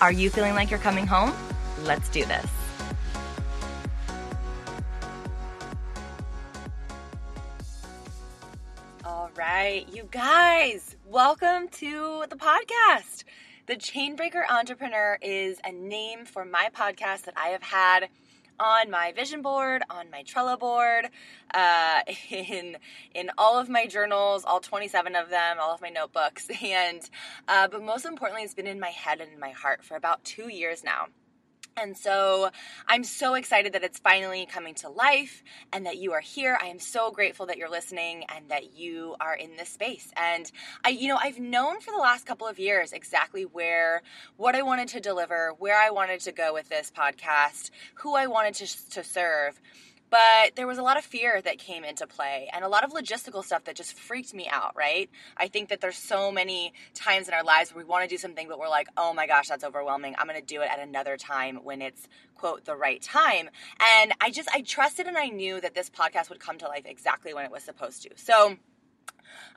Are you feeling like you're coming home? Let's do this. All right, you guys, welcome to the podcast. The Chainbreaker Entrepreneur is a name for my podcast that I have had on my vision board, on my Trello board, uh, in in all of my journals, all 27 of them, all of my notebooks, and uh, but most importantly, it's been in my head and in my heart for about two years now. And so I'm so excited that it's finally coming to life and that you are here. I am so grateful that you're listening and that you are in this space. And I, you know, I've known for the last couple of years exactly where, what I wanted to deliver, where I wanted to go with this podcast, who I wanted to, to serve. But there was a lot of fear that came into play and a lot of logistical stuff that just freaked me out, right? I think that there's so many times in our lives where we want to do something, but we're like, oh my gosh, that's overwhelming. I'm going to do it at another time when it's, quote, the right time. And I just, I trusted and I knew that this podcast would come to life exactly when it was supposed to. So,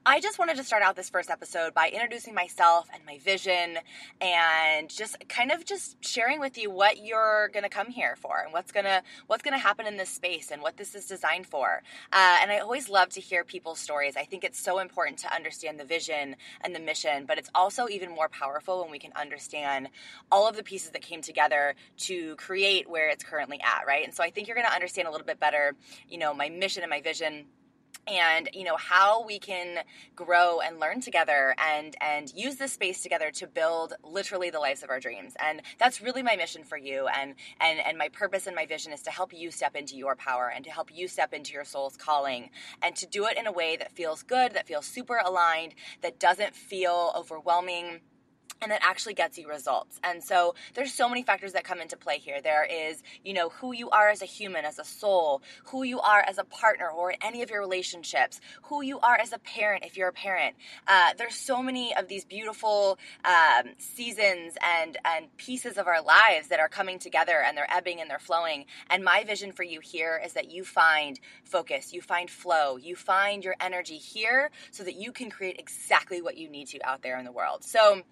I just wanted to start out this first episode by introducing myself and my vision and just kind of just sharing with you what you're going to come here for and what's going to what's going to happen in this space and what this is designed for. Uh, and I always love to hear people's stories. I think it's so important to understand the vision and the mission, but it's also even more powerful when we can understand all of the pieces that came together to create where it's currently at, right? And so I think you're going to understand a little bit better, you know, my mission and my vision and you know how we can grow and learn together and and use this space together to build literally the lives of our dreams. And that's really my mission for you. And and and my purpose and my vision is to help you step into your power and to help you step into your soul's calling and to do it in a way that feels good that feels super aligned that doesn't feel overwhelming and that actually gets you results. And so there's so many factors that come into play here. There is, you know, who you are as a human, as a soul, who you are as a partner or in any of your relationships, who you are as a parent if you're a parent. Uh, there's so many of these beautiful um, seasons and and pieces of our lives that are coming together and they're ebbing and they're flowing. And my vision for you here is that you find focus, you find flow, you find your energy here so that you can create exactly what you need to out there in the world. So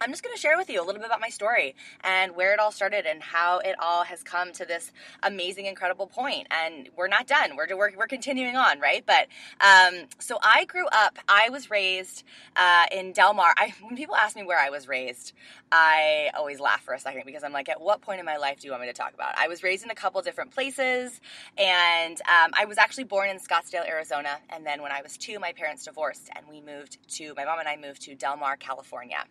I'm just going to share with you a little bit about my story and where it all started and how it all has come to this amazing, incredible point. And we're not done. We're, we're, we're continuing on, right? But um, so I grew up, I was raised uh, in Del Mar. I, when people ask me where I was raised, I always laugh for a second because I'm like, at what point in my life do you want me to talk about? I was raised in a couple different places and um, I was actually born in Scottsdale, Arizona. And then when I was two, my parents divorced and we moved to, my mom and I moved to Del Mar, California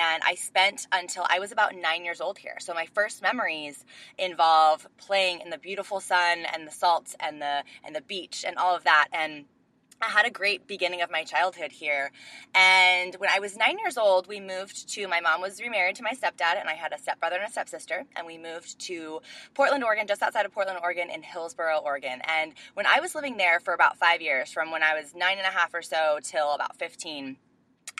I spent until I was about nine years old here. So my first memories involve playing in the beautiful sun and the salt and the and the beach and all of that and I had a great beginning of my childhood here. And when I was nine years old, we moved to my mom was remarried to my stepdad, and I had a stepbrother and a stepsister. And we moved to Portland, Oregon, just outside of Portland, Oregon, in Hillsboro, Oregon. And when I was living there for about five years, from when I was nine and a half or so till about 15,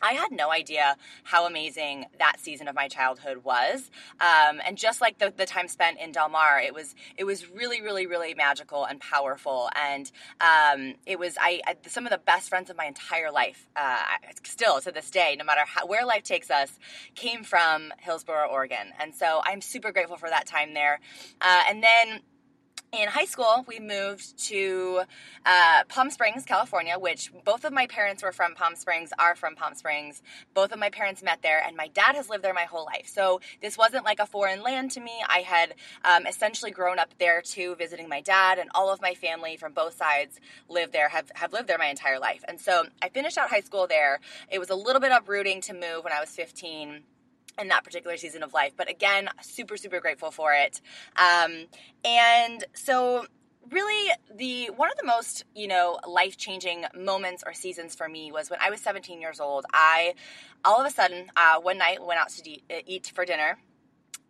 I had no idea how amazing that season of my childhood was, um, and just like the, the time spent in Del Mar, it was it was really, really, really magical and powerful, and um, it was I, I, some of the best friends of my entire life, uh, still to this day, no matter how, where life takes us, came from Hillsboro, Oregon, and so I'm super grateful for that time there, uh, and then in high school, we moved to uh, Palm Springs, California, which both of my parents were from Palm Springs, are from Palm Springs. Both of my parents met there, and my dad has lived there my whole life. So this wasn't like a foreign land to me. I had um, essentially grown up there too, visiting my dad, and all of my family from both sides live there, have, have lived there my entire life. And so I finished out high school there. It was a little bit uprooting to move when I was 15 in that particular season of life. But again, super, super grateful for it. Um, and so really the one of the most you know life-changing moments or seasons for me was when i was 17 years old i all of a sudden uh, one night went out to eat, eat for dinner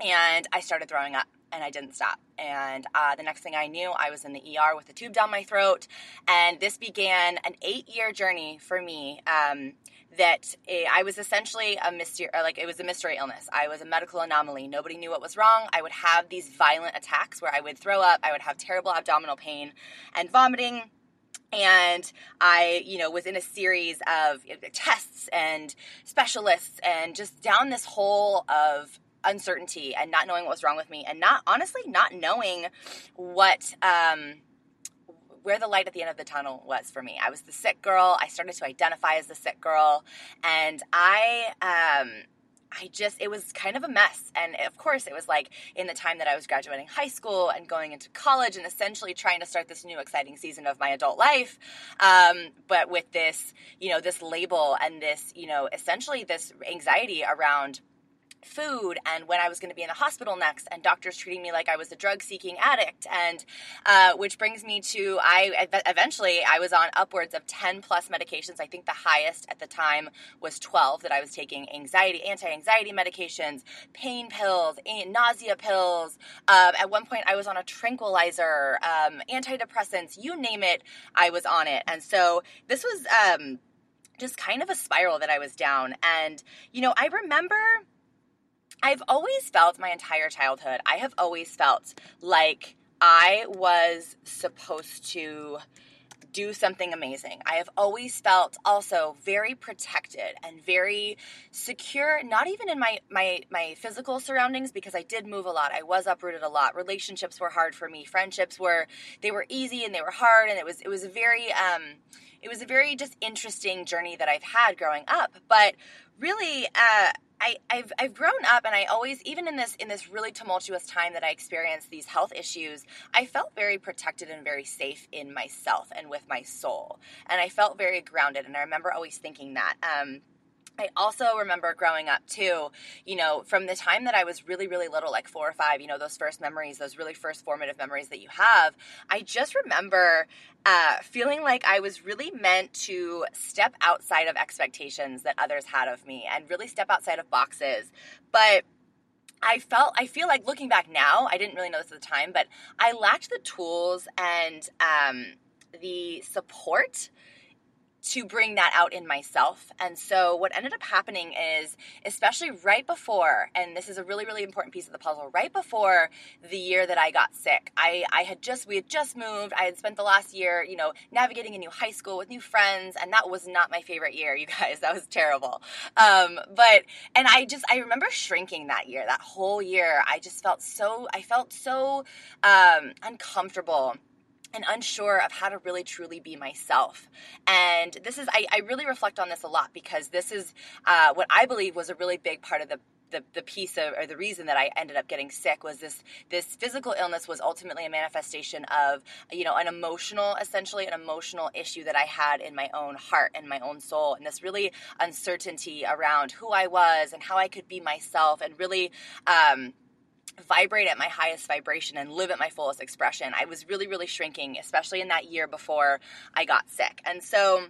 and I started throwing up and I didn't stop. And uh, the next thing I knew, I was in the ER with a tube down my throat. And this began an eight year journey for me. Um, that it, I was essentially a mystery, like it was a mystery illness. I was a medical anomaly. Nobody knew what was wrong. I would have these violent attacks where I would throw up. I would have terrible abdominal pain and vomiting and I, you know, was in a series of tests and specialists and just down this hole of uncertainty and not knowing what was wrong with me and not honestly not knowing what um, where the light at the end of the tunnel was for me. I was the sick girl. I started to identify as the sick girl, and I um, I just, it was kind of a mess. And of course, it was like in the time that I was graduating high school and going into college and essentially trying to start this new exciting season of my adult life. Um, but with this, you know, this label and this, you know, essentially this anxiety around food and when I was going to be in the hospital next, and doctors treating me like I was a drug seeking addict. And uh, which brings me to I eventually I was on upwards of 10 plus medications. I think the highest at the time was 12 that I was taking anxiety, anti anxiety medications, pain pills, nausea pills. Uh, at one point, I was on a tranquilizer, um, antidepressants, you name it, I was on it. And so this was. Um, just kind of a spiral that I was down. And, you know, I remember I've always felt my entire childhood, I have always felt like I was supposed to do something amazing. I have always felt also very protected and very secure, not even in my my my physical surroundings because I did move a lot. I was uprooted a lot. Relationships were hard for me. Friendships were they were easy and they were hard and it was it was a very um it was a very just interesting journey that I've had growing up. But really uh I, have I've grown up and I always even in this in this really tumultuous time that I experienced these health issues, I felt very protected and very safe in myself and with my soul. And I felt very grounded and I remember always thinking that. Um, I also remember growing up too, you know, from the time that I was really, really little, like four or five, you know, those first memories, those really first formative memories that you have. I just remember uh, feeling like I was really meant to step outside of expectations that others had of me and really step outside of boxes. But I felt, I feel like looking back now, I didn't really know this at the time, but I lacked the tools and um, the support to bring that out in myself. And so what ended up happening is, especially right before, and this is a really, really important piece of the puzzle, right before the year that I got sick, I, I had just, we had just moved. I had spent the last year, you know, navigating a new high school with new friends. And that was not my favorite year, you guys. That was terrible. Um, but, and I just, I remember shrinking that year, that whole year. I just felt so, I felt so um, uncomfortable and unsure of how to really truly be myself. And this is, I, I really reflect on this a lot because this is uh, what I believe was a really big part of the the, the piece of or the reason that I ended up getting sick was this this physical illness was ultimately a manifestation of you know an emotional essentially an emotional issue that I had in my own heart and my own soul and this really uncertainty around who I was and how I could be myself and really um, vibrate at my highest vibration and live at my fullest expression. I was really, really shrinking, especially in that year before I got sick. And so,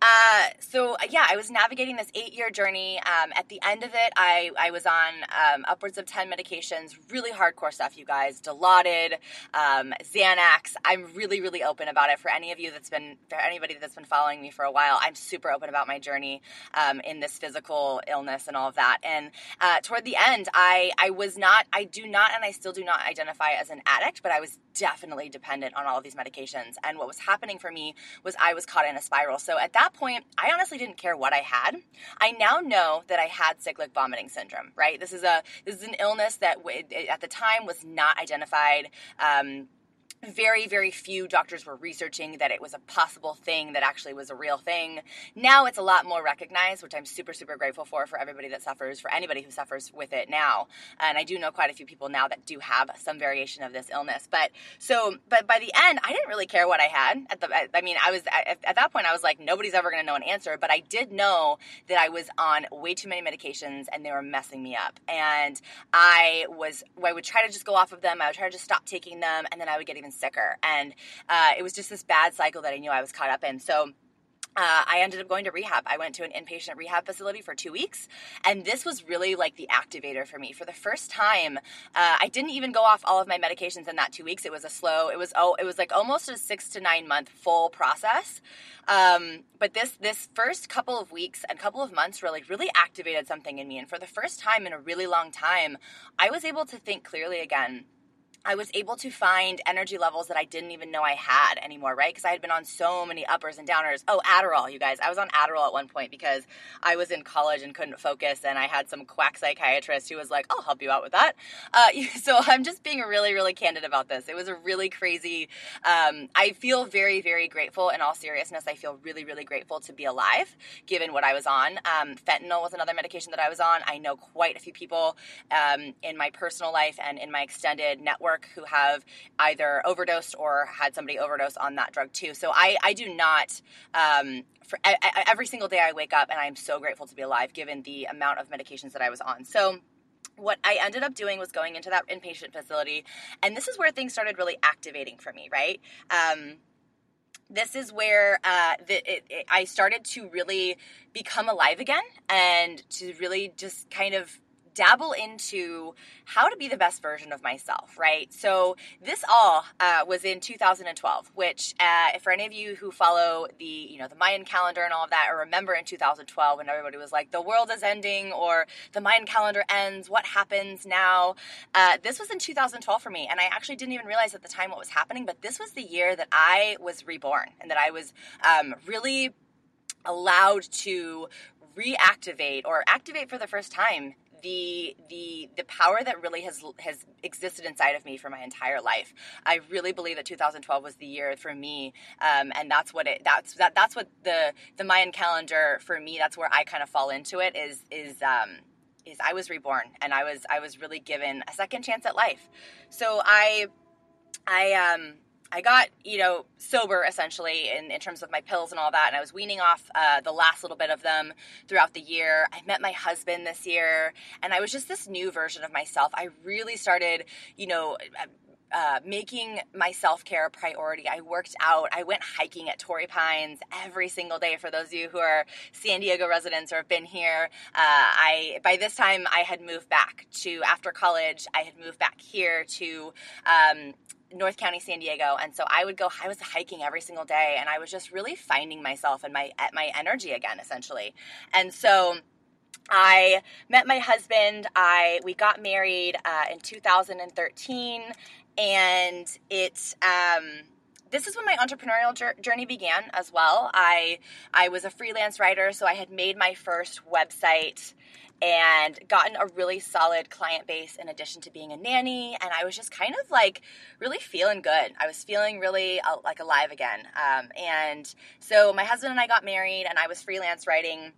uh, so yeah, I was navigating this eight year journey. Um, at the end of it, I, I was on um, upwards of 10 medications, really hardcore stuff, you guys. Dilaudid, um, Xanax. I'm really, really open about it. For any of you that's been, for anybody that's been following me for a while, I'm super open about my journey um, in this physical illness and all of that. And uh, toward the end, I, I was not, I do not, and I still do not identify as an addict, but I was definitely dependent on all of these medications. And what was happening for me was I was caught in a spiral. So at that that point, I honestly didn't care what I had. I now know that I had cyclic vomiting syndrome, right? This is a this is an illness that at the time was not identified. Um, very, very few doctors were researching that it was a possible thing that actually was a real thing. Now it's a lot more recognized, which I'm super, super grateful for for everybody that suffers, for anybody who suffers with it now. And I do know quite a few people now that do have some variation of this illness. But so, but by the end, I didn't really care what I had. At the, I mean, I was at, at that point, I was like, nobody's ever going to know an answer. But I did know that I was on way too many medications and they were messing me up. And I was, I would try to just go off of them. I would try to just stop taking them, and then I would get even even sicker. And uh, it was just this bad cycle that I knew I was caught up in. So uh, I ended up going to rehab. I went to an inpatient rehab facility for two weeks, and this was really like the activator for me. For the first time, uh, I didn't even go off all of my medications in that two weeks. It was a slow. It was oh, it was like almost a six to nine month full process. Um, but this this first couple of weeks and couple of months really really activated something in me, and for the first time in a really long time, I was able to think clearly again. I was able to find energy levels that I didn't even know I had anymore, right? Because I had been on so many uppers and downers. Oh, Adderall, you guys. I was on Adderall at one point because I was in college and couldn't focus, and I had some quack psychiatrist who was like, I'll help you out with that. Uh, so I'm just being really, really candid about this. It was a really crazy, um, I feel very, very grateful. In all seriousness, I feel really, really grateful to be alive given what I was on. Um, fentanyl was another medication that I was on. I know quite a few people um, in my personal life and in my extended network network who have either overdosed or had somebody overdose on that drug too. So I, I do not, um, for, I, I, every single day I wake up and I'm so grateful to be alive given the amount of medications that I was on. So, what I ended up doing was going into that inpatient facility, and this is where things started really activating for me, right? Um, this is where uh, the, it, it, I started to really become alive again and to really just kind of dabble into how to be the best version of myself, right? So this all uh, was in 2012, which uh, for any of you who follow the you know the Mayan calendar and all of that, or remember in 2012 when everybody was like the world is ending or the Mayan calendar ends, what happens now? Uh, this was in 2012 for me, and I actually didn't even realize at the time what was happening, but this was the year that I was reborn and that I was um, really allowed to reactivate or activate for the first time the the the power that really has has existed inside of me for my entire life. I really believe that 2012 was the year for me, um, and that's what it that's that that's what the the Mayan calendar for me. That's where I kind of fall into it. Is is um, is I was reborn and I was I was really given a second chance at life. So I I um I got, you know, sober essentially in, in terms of my pills and all that. And I was weaning off uh, the last little bit of them throughout the year. I met my husband this year, and I was just this new version of myself. I really started, you know, uh, making my self care a priority. I worked out. I went hiking at Torrey Pines every single day. For those of you who are San Diego residents or have been here, uh, I by this time I had moved back to after college. I had moved back here to um, North County, San Diego, and so I would go. I was hiking every single day, and I was just really finding myself and my at my energy again, essentially. And so I met my husband. I we got married uh, in 2013, and it. Um, this is when my entrepreneurial journey began as well. I I was a freelance writer, so I had made my first website and gotten a really solid client base in addition to being a nanny. And I was just kind of like really feeling good. I was feeling really uh, like alive again. Um, and so my husband and I got married, and I was freelance writing.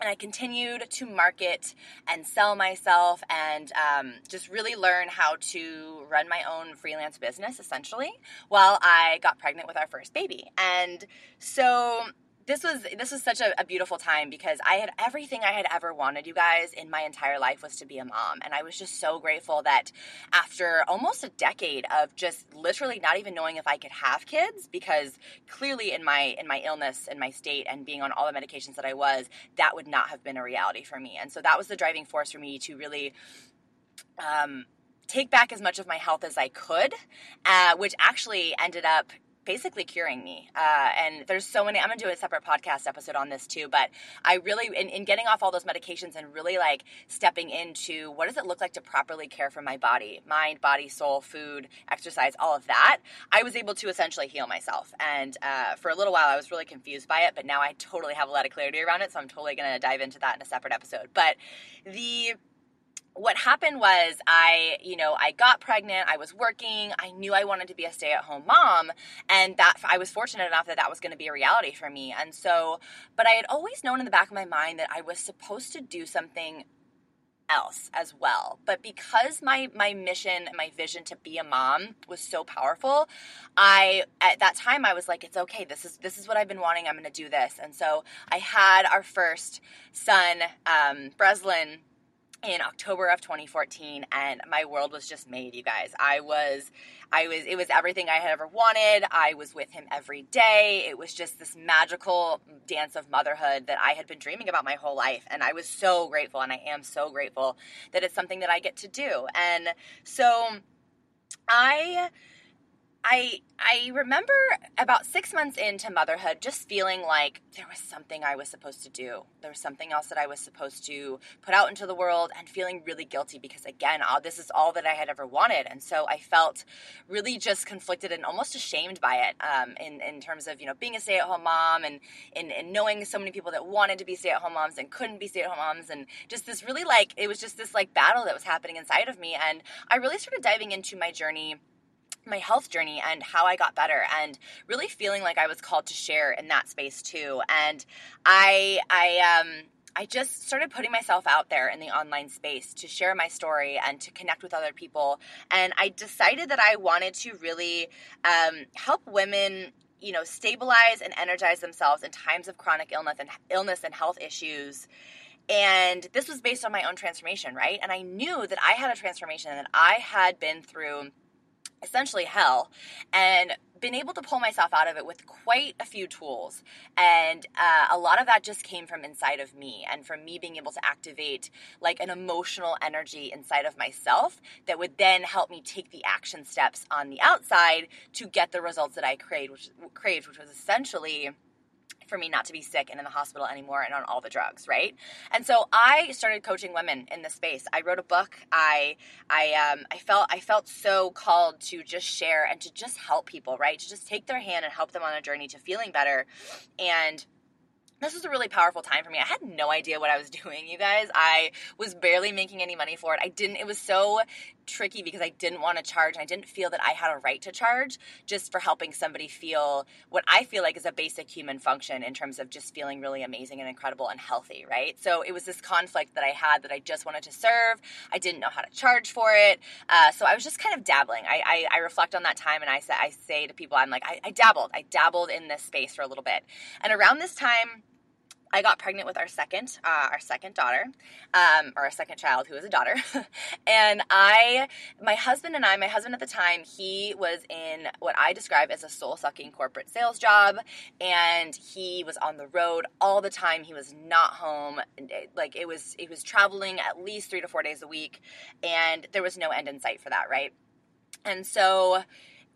And I continued to market and sell myself and um, just really learn how to run my own freelance business essentially while I got pregnant with our first baby. And so this was this was such a, a, beautiful time because I had everything I had ever wanted, you guys, in my entire life was to be a mom, and I was just so grateful that after almost a decade of just literally not even knowing if I could have kids, because clearly in my in my illness and my state and being on all the medications that I was, that would not have been a reality for me, and so that was the driving force for me to really. Um, take back as much of my health as I could, uh, which actually ended up basically curing me. Uh, and there's so many, I'm to do a separate podcast episode on this too, but I really, in, in, getting off all those medications and really like stepping into what does it look like to properly care for my body, mind, body, soul, food, exercise, all of that, I was able to essentially heal myself. And uh, for a little while, I was really confused by it, but now I totally have a lot of clarity around it. So I'm totally to dive into that in a separate episode. But the, what happened was I, you know, I got pregnant, I was working, I knew I wanted to be a stay-at-home mom, and that I was fortunate enough that that was going to be a reality for me. And so, but I had always known in the back of my mind that I was supposed to do something else as well. But because my my mission, and my vision to be a mom was so powerful, I at that time I was like it's okay. This is this is what I've been wanting. I'm going to do this. And so I had our first son, um Breslin in October of 2014 and my world was just made you guys. I was I was it was everything I had ever wanted. I was with him every day. It was just this magical dance of motherhood that I had been dreaming about my whole life and I was so grateful and I am so grateful that it's something that I get to do. And so I I I remember about six months into motherhood, just feeling like there was something I was supposed to do. There was something else that I was supposed to put out into the world, and feeling really guilty because again, all, this is all that I had ever wanted, and so I felt really just conflicted and almost ashamed by it. Um, in in terms of you know being a stay at home mom and, and and knowing so many people that wanted to be stay at home moms and couldn't be stay at home moms, and just this really like it was just this like battle that was happening inside of me, and I really started diving into my journey my health journey and how I got better and really feeling like I was called to share in that space too. And I I um I just started putting myself out there in the online space to share my story and to connect with other people. And I decided that I wanted to really um, help women you know stabilize and energize themselves in times of chronic illness and illness and health issues and this was based on my own transformation right and i knew that i had a transformation and that i had been through essentially hell and been able to pull myself out of it with quite a few tools. And uh, a lot of that just came from inside of me and from me being able to activate like an emotional energy inside of myself that would then help me take the action steps on the outside to get the results that I craved, which, craved, which was essentially for me not to be sick and in the hospital anymore and on all the drugs, right? And so I started coaching women in this space. I wrote a book. I I um I felt I felt so called to just share and to just help people, right? To just take their hand and help them on a journey to feeling better. And this was a really powerful time for me. I had no idea what I was doing, you guys. I was barely making any money for it. I didn't, it was so tricky because I didn't want to charge. I didn't feel that I had a right to charge just for helping somebody feel what I feel like is a basic human function in terms of just feeling really amazing and incredible and healthy, right? So it was this conflict that I had that I just wanted to serve. I didn't know how to charge for it. Uh, so I was just kind of dabbling. I, I, I, reflect on that time and I say, I say to people, I'm like, I, I dabbled. I dabbled in this space for a little bit. And around this time, I got pregnant with our second, uh, our second daughter, um, or our second child, who is a daughter. and I, my husband and I, my husband at the time, he was in what I describe as a soul sucking corporate sales job, and he was on the road all the time. He was not home. Like it was, it was traveling at least three to four days a week, and there was no end in sight for that, right? And so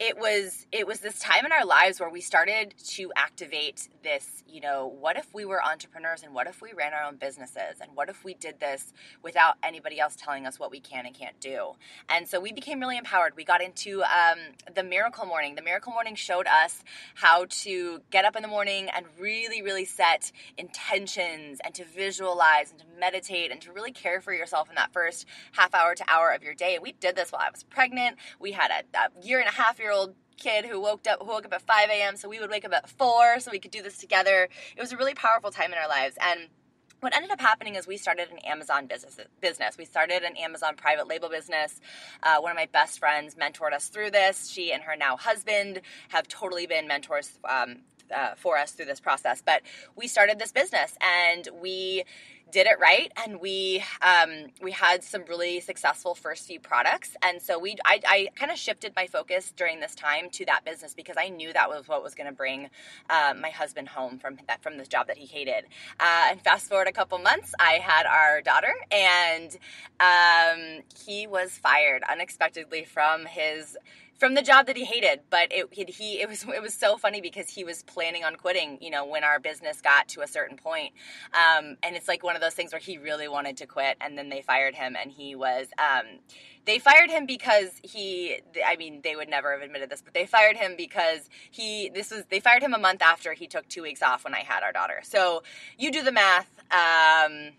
it was it was this time in our lives where we started to activate this you know what if we were entrepreneurs and what if we ran our own businesses? And what if we did this without anybody else telling us what we can and can't do? And so we became really empowered. We got into um, the miracle morning. The miracle morning showed us how to get up in the morning and really really set intentions and to visualize and to meditate and to really care for yourself in that first half hour to hour of your day. And we did this while i was pregnant. We had a, a year and a half year year old kid who woke up who woke up at 5 a.m. so we would wake up at 4 so we could do this together. It was a really powerful time in our lives and what ended up happening is we started an Amazon business. Business. We started an Amazon private label business. Uh, one of my best friends mentored us through this. She and her now husband have totally been mentors um, uh, for us through this process. But we started this business, and we did it right and we um, we had some really successful first few products. And so we i, I kind of shifted my focus during this time to that business because i knew that was what was going to bring uh, my husband home from that from this job that he hated. Uh, and fast forward a couple months i had our daughter and um, he was fired unexpectedly from his from the job that he hated. But it he it was it was so funny because he was planning on quitting you know when our business got to a certain point. Um, and it's like one of those things where he really wanted to quit and then they fired him and he was um, they fired him because he i mean they would never have admitted this but they fired him because he this was they fired him a month after he took two weeks off when i had our daughter. So you do the math um,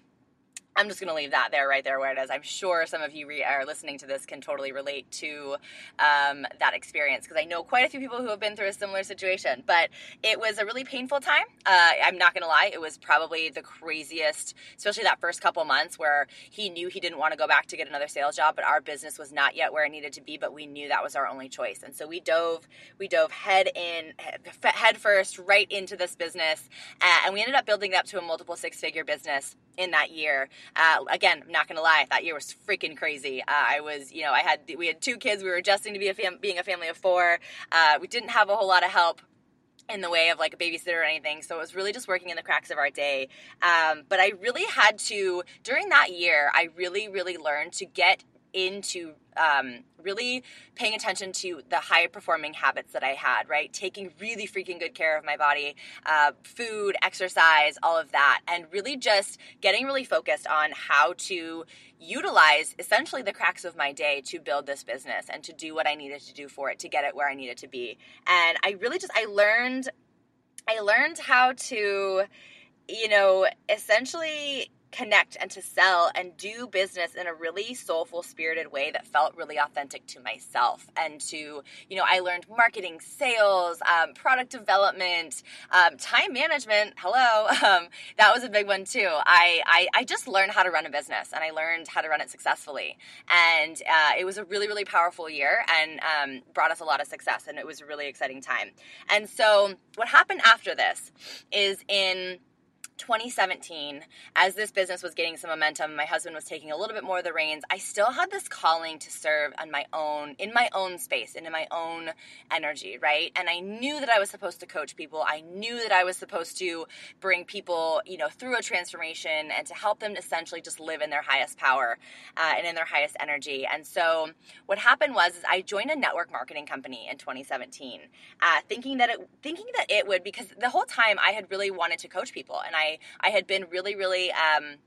I'm just going to leave that there, right there where it is. I'm sure some of you re- are listening to this can totally relate to um, that experience because I know quite a few people who have been through a similar situation. But it was a really painful time. Uh, I'm not going to lie, it was probably the craziest, especially that first couple months where he knew he didn't want to go back to get another sales job, but our business was not yet where it needed to be. But we knew that was our only choice, and so we dove, we dove head in, head first, right into this business, uh, and we ended up building it up to a multiple six-figure business in that year. Uh, again, I'm not gonna lie, that year was freaking crazy. Uh, I was, you know, I had we had two kids. We were adjusting to be a fam- being a family of four. Uh, we didn't have a whole lot of help in the way of like a babysitter or anything. So it was really just working in the cracks of our day. Um, but I really had to, during that year, I really, really learned to get into um, really paying attention to the high performing habits that I had, right? Taking really freaking good care of my body, uh, food, exercise, all of that, and really just getting really focused on how to utilize essentially the cracks of my day to build this business and to do what I needed to do for it to get it where I needed to be. And I really just, I learned, I learned how to, you know, essentially connect and to sell and do business in a really soulful spirited way that felt really authentic to myself and to you know i learned marketing sales um, product development um, time management. Hello. Um, that was a big one too. I, I, I just learned how to run a business and i learned how to run it successfully. And uh, it was a really really powerful year and um, brought us a lot of success and it was a really exciting time. And so what happened after this is in 2017, as this business was gaining some momentum, my husband was taking a little bit more of the reins. I still had this calling to serve on my own, in my own space, and in my own energy, right? And I knew that I was supposed to coach people. I knew that I was supposed to bring people, you know, through a transformation and to help them essentially just live in their highest power uh, and in their highest energy. And so, what happened was, is I joined a network marketing company in 2017, uh, thinking that it, thinking that it would, because the whole time I had really wanted to coach people, and I I had been really really um,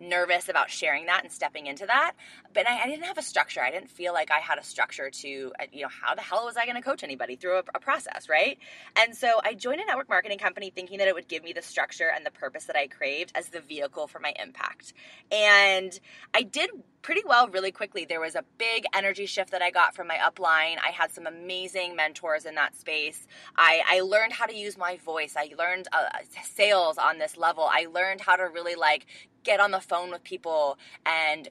nervous about sharing that and stepping into that. But I, I, didn't have a structure. I didn't feel like I had a structure to, uh, you know, how the hell was I going to coach anybody through a, a, process, right? And so I joined a network marketing company thinking that it would give me the structure and the purpose that I craved as the vehicle for my impact. And I did pretty well really quickly. There was a big energy shift that I got from my upline. I had some amazing mentors in that space. I, I learned how to use my voice. I learned uh, sales on this level. I learned how to really like get on the phone with people and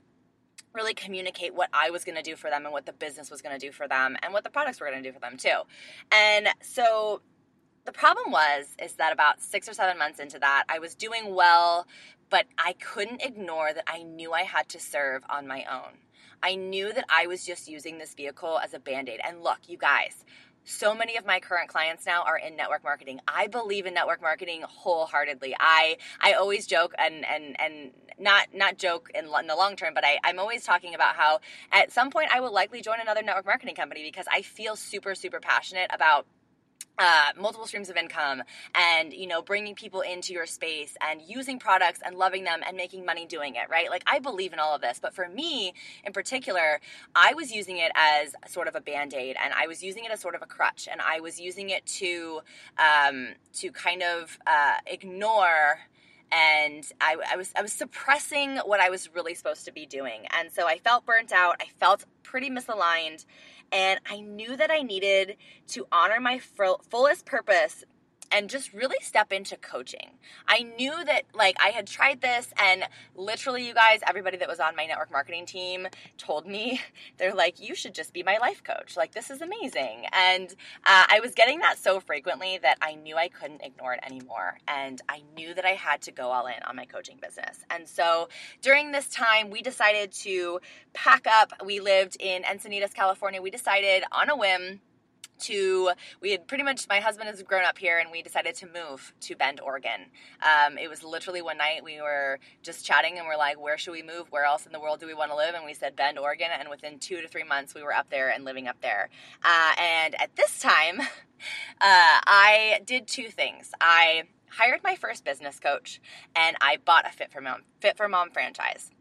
really communicate what I was going to do for them and what the business was going to do for them and what the products were going to do for them too. And so the problem was is that about 6 or 7 months into that, I was doing well, but I couldn't ignore that I knew I had to serve on my own. I knew that I was just using this vehicle as a band-aid. And look, you guys, so many of my current clients now are in network marketing. I believe in network marketing wholeheartedly. I I always joke and and and not not joke in, in the long term, but I, I'm always talking about how at some point I will likely join another network marketing company because I feel super super passionate about uh, multiple streams of income and you know bringing people into your space and using products and loving them and making money doing it right? Like i believe in all of this but for me in particular i was using it as sort of a band-aid and i was using it as sort of a crutch and i was using it to um, to kind of uh, ignore and I, I, was I was suppressing what I was really supposed to be doing, and so I felt burnt out. I felt pretty misaligned, and I knew that I needed to honor my fullest purpose and just really step into coaching. I knew that like I had tried this and literally you guys everybody that was on my network marketing team told me they're like you should just be my life coach. Like this is amazing. And uh, I was getting that so frequently that I knew I couldn't ignore it anymore and I knew that I had to go all in on my coaching business. And so during this time we decided to pack up. We lived in Encinitas, California. We decided on a whim to we had pretty much my husband has grown up here and we decided to move to bend oregon. Um, it was literally one night we were just chatting and we're like where should we move? Where else in the world do we want to live? And we said bend oregon. And within two to three months we were up there and living up there. Uh, and at this time uh, i did two things. I hired my first business coach and i bought a fit for mom fit for mom franchise.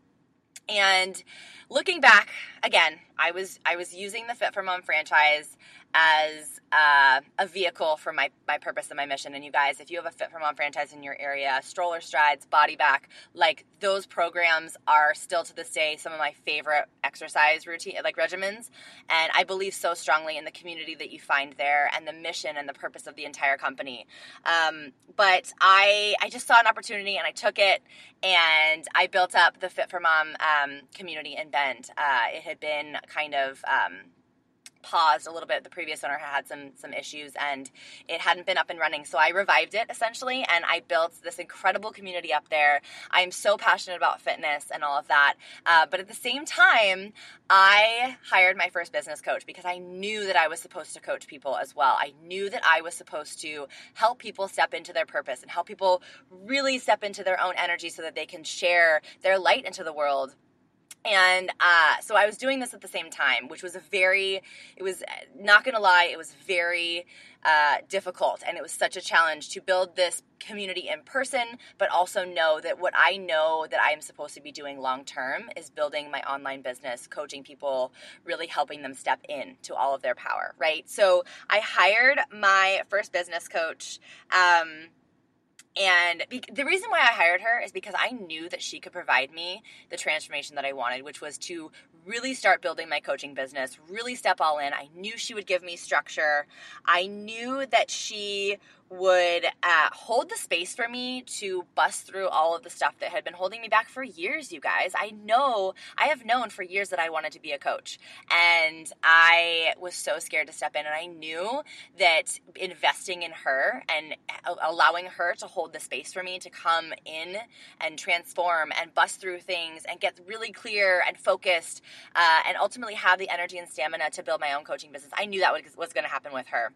And looking back again i was i was using the fit for mom franchise as uh, a vehicle for my, my purpose and my mission. And you guys, if you have a Fit for Mom franchise in your area, Stroller Strides, Body Back, like those programs are still to this day some of my favorite exercise routine, like regimens. And I believe so strongly in the community that you find there and the mission and the purpose of the entire company. Um, but I, I just saw an opportunity and I took it and I built up the Fit for Mom um, community in Bend. Uh, it had been kind of um, paused a little bit. The previous owner had some some issues and it hadn't been up and running. So I revived it essentially and I built this incredible community up there. I'm so passionate about fitness and all of that. Uh, but at the same time, I hired my first business coach because I knew that I was supposed to coach people as well. I knew that I was supposed to help people step into their purpose and help people really step into their own energy so that they can share their light into the world and uh, so I was doing this at the same time, which was a very, it was not gonna lie, it was very uh, difficult. And it was such a challenge to build this community in person, but also know that what I know that I am supposed to be doing long term is building my online business, coaching people, really helping them step in to all of their power, right? So I hired my first business coach. Um, and be- the reason why I hired her is because I knew that she could provide me the transformation that I wanted, which was to really start building my coaching business, really step all in. I knew she would give me structure. I knew that she would uh, hold the space for me to bust through all of the stuff that had been holding me back for years, you guys. I know, I have known for years that I wanted to be a coach. And I was so scared to step in. And I knew that investing in her and allowing her to hold the space for me to come in and transform and bust through things and get really clear and focused uh, and ultimately have the energy and stamina to build my own coaching business, I knew that was, was going to happen with her.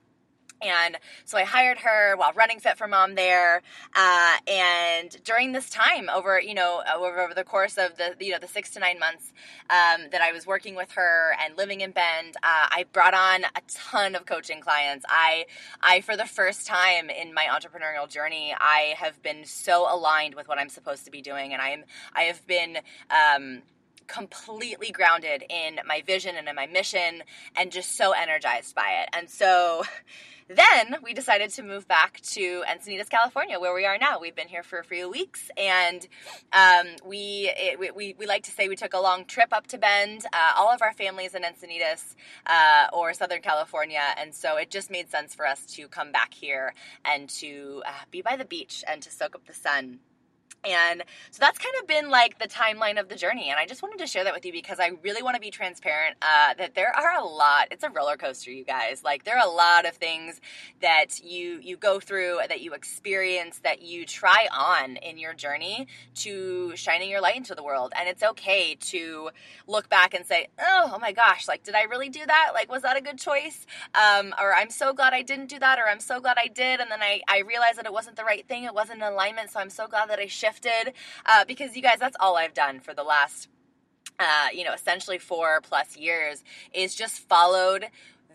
And so I hired her while running Fit for Mom there. Uh, and during this time, over you know over, over, the course of the you know the six to nine months um, that I was working with her and living in Bend, uh, I brought on a ton of coaching clients. I I for the first time in my entrepreneurial journey, I have been so aligned with what I'm supposed to be doing, and I'm I have been. Um, completely grounded in my vision and in my mission and just so energized by it. And so then we decided to move back to Encinitas, California, where we are now. We've been here for a few weeks, and um, we, it, we, we like to say we took a long trip up to Bend. Uh, all of our families in Encinitas uh, or Southern California, and so it just made sense for us to come back here and to uh, be by the beach and to soak up the sun. And so that's kind of been like the timeline of the journey. And I just wanted to share that with you because I really want to be transparent uh, that there are a lot, it's a roller coaster, you guys. Like there are a lot of things that you, you go through, that you experience, that you try on in your journey to shining your light into the world. And it's okay to look back and say, oh, oh my gosh, like, did I really do that? Like, was that a good choice? Um, or I'm so glad I didn't do that, or I'm so glad I did. And then I, I realized that it wasn't the right thing. It wasn't in alignment. So I'm so glad that I shifted uh, because you guys, that's all I've done for the last, uh, you know, essentially four plus years is just followed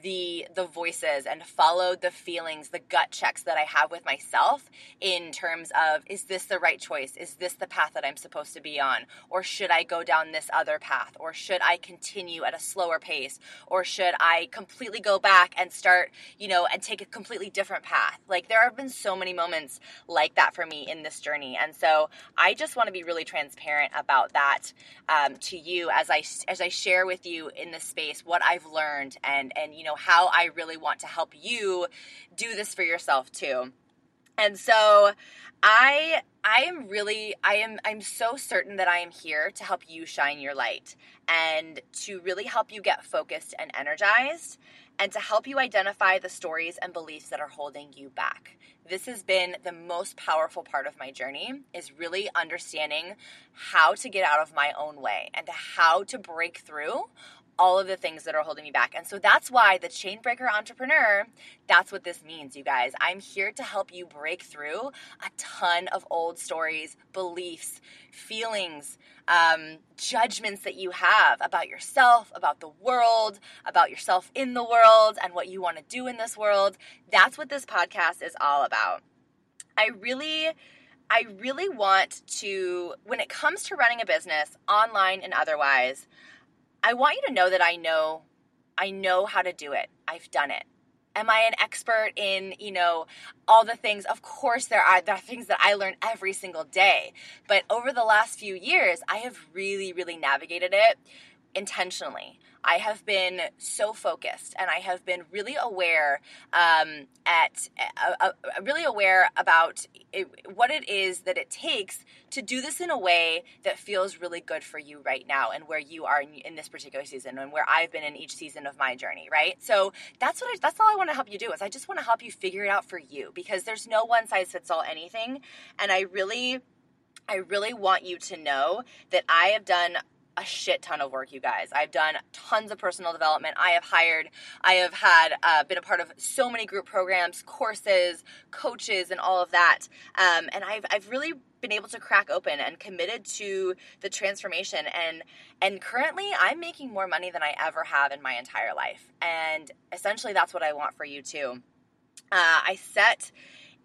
the the voices and followed the feelings the gut checks that i have with myself in terms of is this the right choice? Is this the path that i'm supposed to be on? Or should i go down this other path? Or should i continue at a slower pace? Or should i completely go back and start you know and take a completely different path? Like there have been so many moments like that for me in this journey. And so i just want to be really transparent about that um, to you as i as i share with you in this space what i've learned and and you know know how I really want to help you do this for yourself too. And so I I am really I am I'm so certain that I am here to help you shine your light and to really help you get focused and energized and to help you identify the stories and beliefs that are holding you back. This has been the most powerful part of my journey is really understanding how to get out of my own way and how to break through all of the things that are holding me back. And so that's why the Chainbreaker Entrepreneur, that's what this means, you guys. I'm here to help you break through a ton of old stories, beliefs, feelings, um, judgments that you have about yourself, about the world, about yourself in the world, and what you want to do in this world. That's what this podcast is all about. I really. I really want to, when it comes to running a business, online and otherwise, I want you to know that I know I know how to do it. I've done it. Am I an expert in, you know, all the things? Of course there are there are things that I learn every single day. But over the last few years, I have really really navigated it intentionally. I have been so focused and I have been really aware um, at uh, uh, really aware about it, what it is that it takes to do this in a way that feels really good for you right now and where you are in, in this particular season and where I've been in each season of my journey, right? So that's what I, that's all I want to help you do is I just want to help you figure it out for you because there's no one size fits all anything and I really I really want you to know that I have done a shit ton of work, you guys. I've done tons of personal development. I have hired, I have had uh, been a part of so many group programs, courses, coaches, and all of that. Um, and I've I've really been able to crack open and committed to the transformation and and currently I'm making more money than I ever have in my entire life. And essentially that's what I want for you too. Uh, I set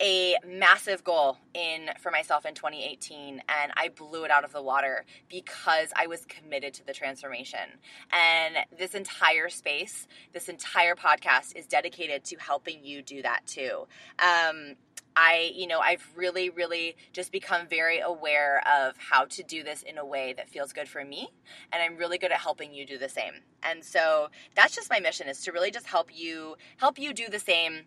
a massive goal in for myself in 2018 and I blew it out of the water because I was committed to the transformation. And this entire space, this entire podcast is dedicated to helping you do that too. Um, I, you know, I've really, really just become very aware of how to do this in a way that feels good for me. And I'm really good at helping you do the same. And so that's just my mission is to really just help you, help you do the same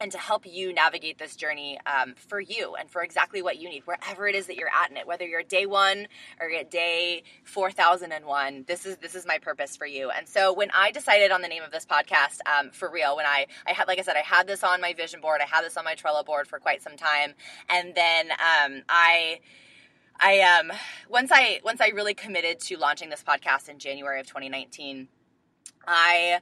and to help you navigate this journey um, for you and for exactly what you need, wherever it is that you're at in it, whether you're day one or at day 4001, this is, this is my purpose for you. And so when I decided on the name of this podcast, um, for real, when I, I had, like I said, I had this on my vision board, I had this on my Trello board for quite some time. And then um, I, I, um, once I, once I really committed to launching this podcast in January of 2019, I,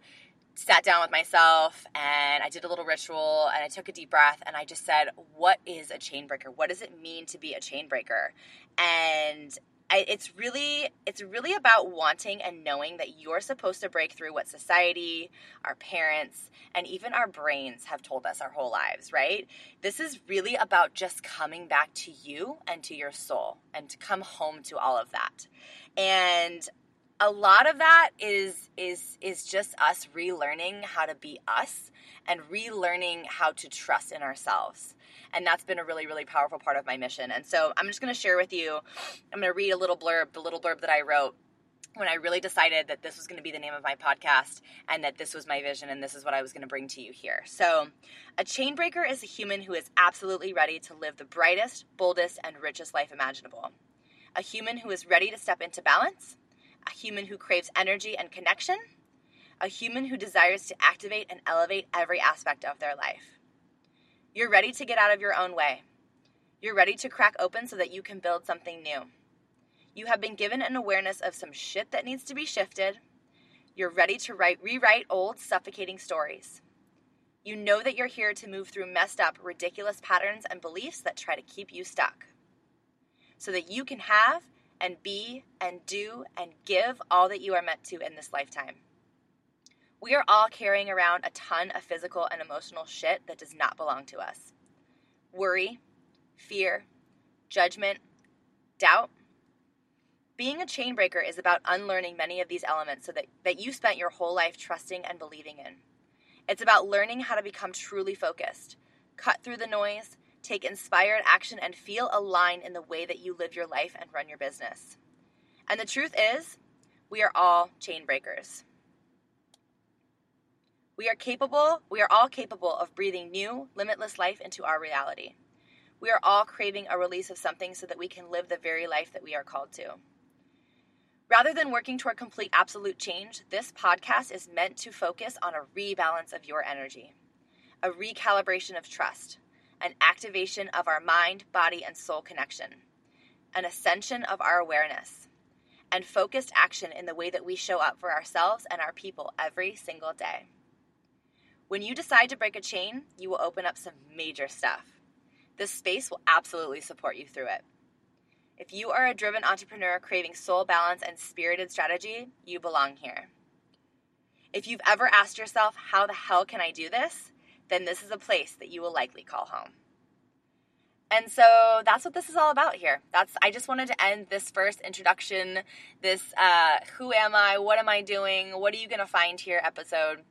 sat down with myself and I did a little ritual and I took a deep breath and I just said, What is a chain breaker? What does it mean to be a chain breaker? And it's really it's really about wanting and knowing that you're supposed to break through what society, our parents, and even our brains have told us our whole lives, right? This is really about just coming back to you and to your soul and to come home to all of that. And a lot of that is is is just us relearning how to be us and relearning how to trust in ourselves. And that's been a really really powerful part of my mission. And so i'm just going to share with you i'm going to read a little blurb the little blurb that i wrote when i really decided that this was going to be the name of my podcast and that this was my vision and this is what i was going to bring to you here. So a chain breaker is a human who is absolutely ready to live the brightest boldest and richest life imaginable. A human who is ready to step into balance a human who craves energy and connection, a human who desires to activate and elevate every aspect of their life. You're ready to get out of your own way. You're ready to crack open so that you can build something new. You have been given an awareness of some shit that needs to be shifted. You're ready to write, rewrite old, suffocating stories. You know that you're here to move through messed up, ridiculous patterns and beliefs that try to keep you stuck. So that you can have and be and do and give all that you are meant to in this lifetime. We are all carrying around a ton of physical and emotional shit that does not belong to us worry, fear, judgment, doubt. Being a chain breaker is about unlearning many of these elements so that, that you spent your whole life trusting and believing in. It's about learning how to become truly focused, cut through the noise, take inspired action, and feel aligned in the way that you live your life and run your business. And the truth is, we are all chain breakers. We are capable, we are all capable of breathing new, limitless life into our reality. We are all craving a release of something so that we can live the very life that we are called to. Rather than working toward complete absolute change, this podcast is meant to focus on a rebalance of your energy, a recalibration of trust, an activation of our mind, body, and soul connection, an ascension of our awareness, and focused action in the way that we show up for ourselves and our people every single day. When you decide to break a chain, you will open up some major stuff. This space will absolutely support you through it. If you are a driven entrepreneur craving soul balance and spirited strategy, you belong here. If you've ever asked yourself, how the hell can I do this? Then this is a place that you will likely call home. And so that's what this is all about here. That's I just wanted to end this first introduction, this uh, who am I, what am I doing, what are you gonna find here episode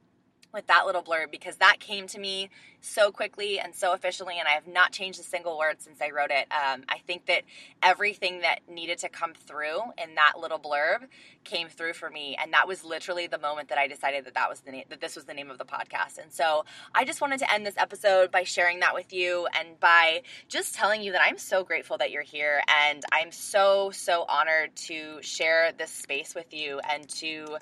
with that little blurb because that came to me so quickly and so officially, and I have not changed a single word since I wrote it. Um, I think that everything that needed to come through in that little blurb came through for me, and that was literally the moment that I decided that that was the name, that this was the name of the podcast. And so I just wanted to end this episode by sharing that with you and by just telling you that I'm so grateful that you're here, and I'm so so honored to share this space with you and to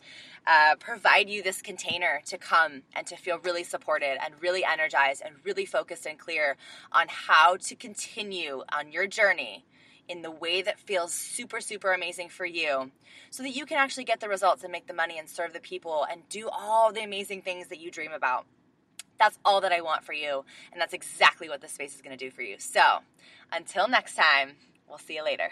uh, provide you this container to come and to feel really supported and really energized and really focused and clear on how to continue on your journey in the way that feels super, super amazing for you so that you can actually get the results and make the money and serve the people and do all the amazing things that you dream about. That's all that I want for you, and that's exactly what this space is going to do for you. So, until next time, we'll see you later.